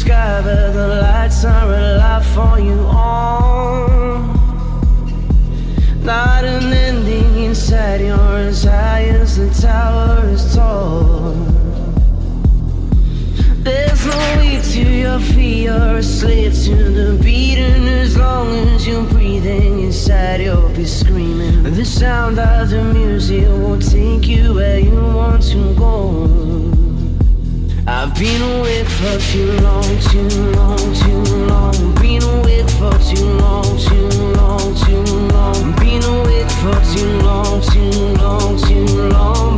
sky, the lights are alive for you all. Not an ending inside, you're as high as the tower is tall. There's no way to your feet, you're a slave to the beat, and as long as you're breathing inside, you'll be screaming. The sound of the music will take you where you want to go. I've been away for too long, too long, too long. Been awake for too long, too long, too long. Been awake for too long, too long, too long.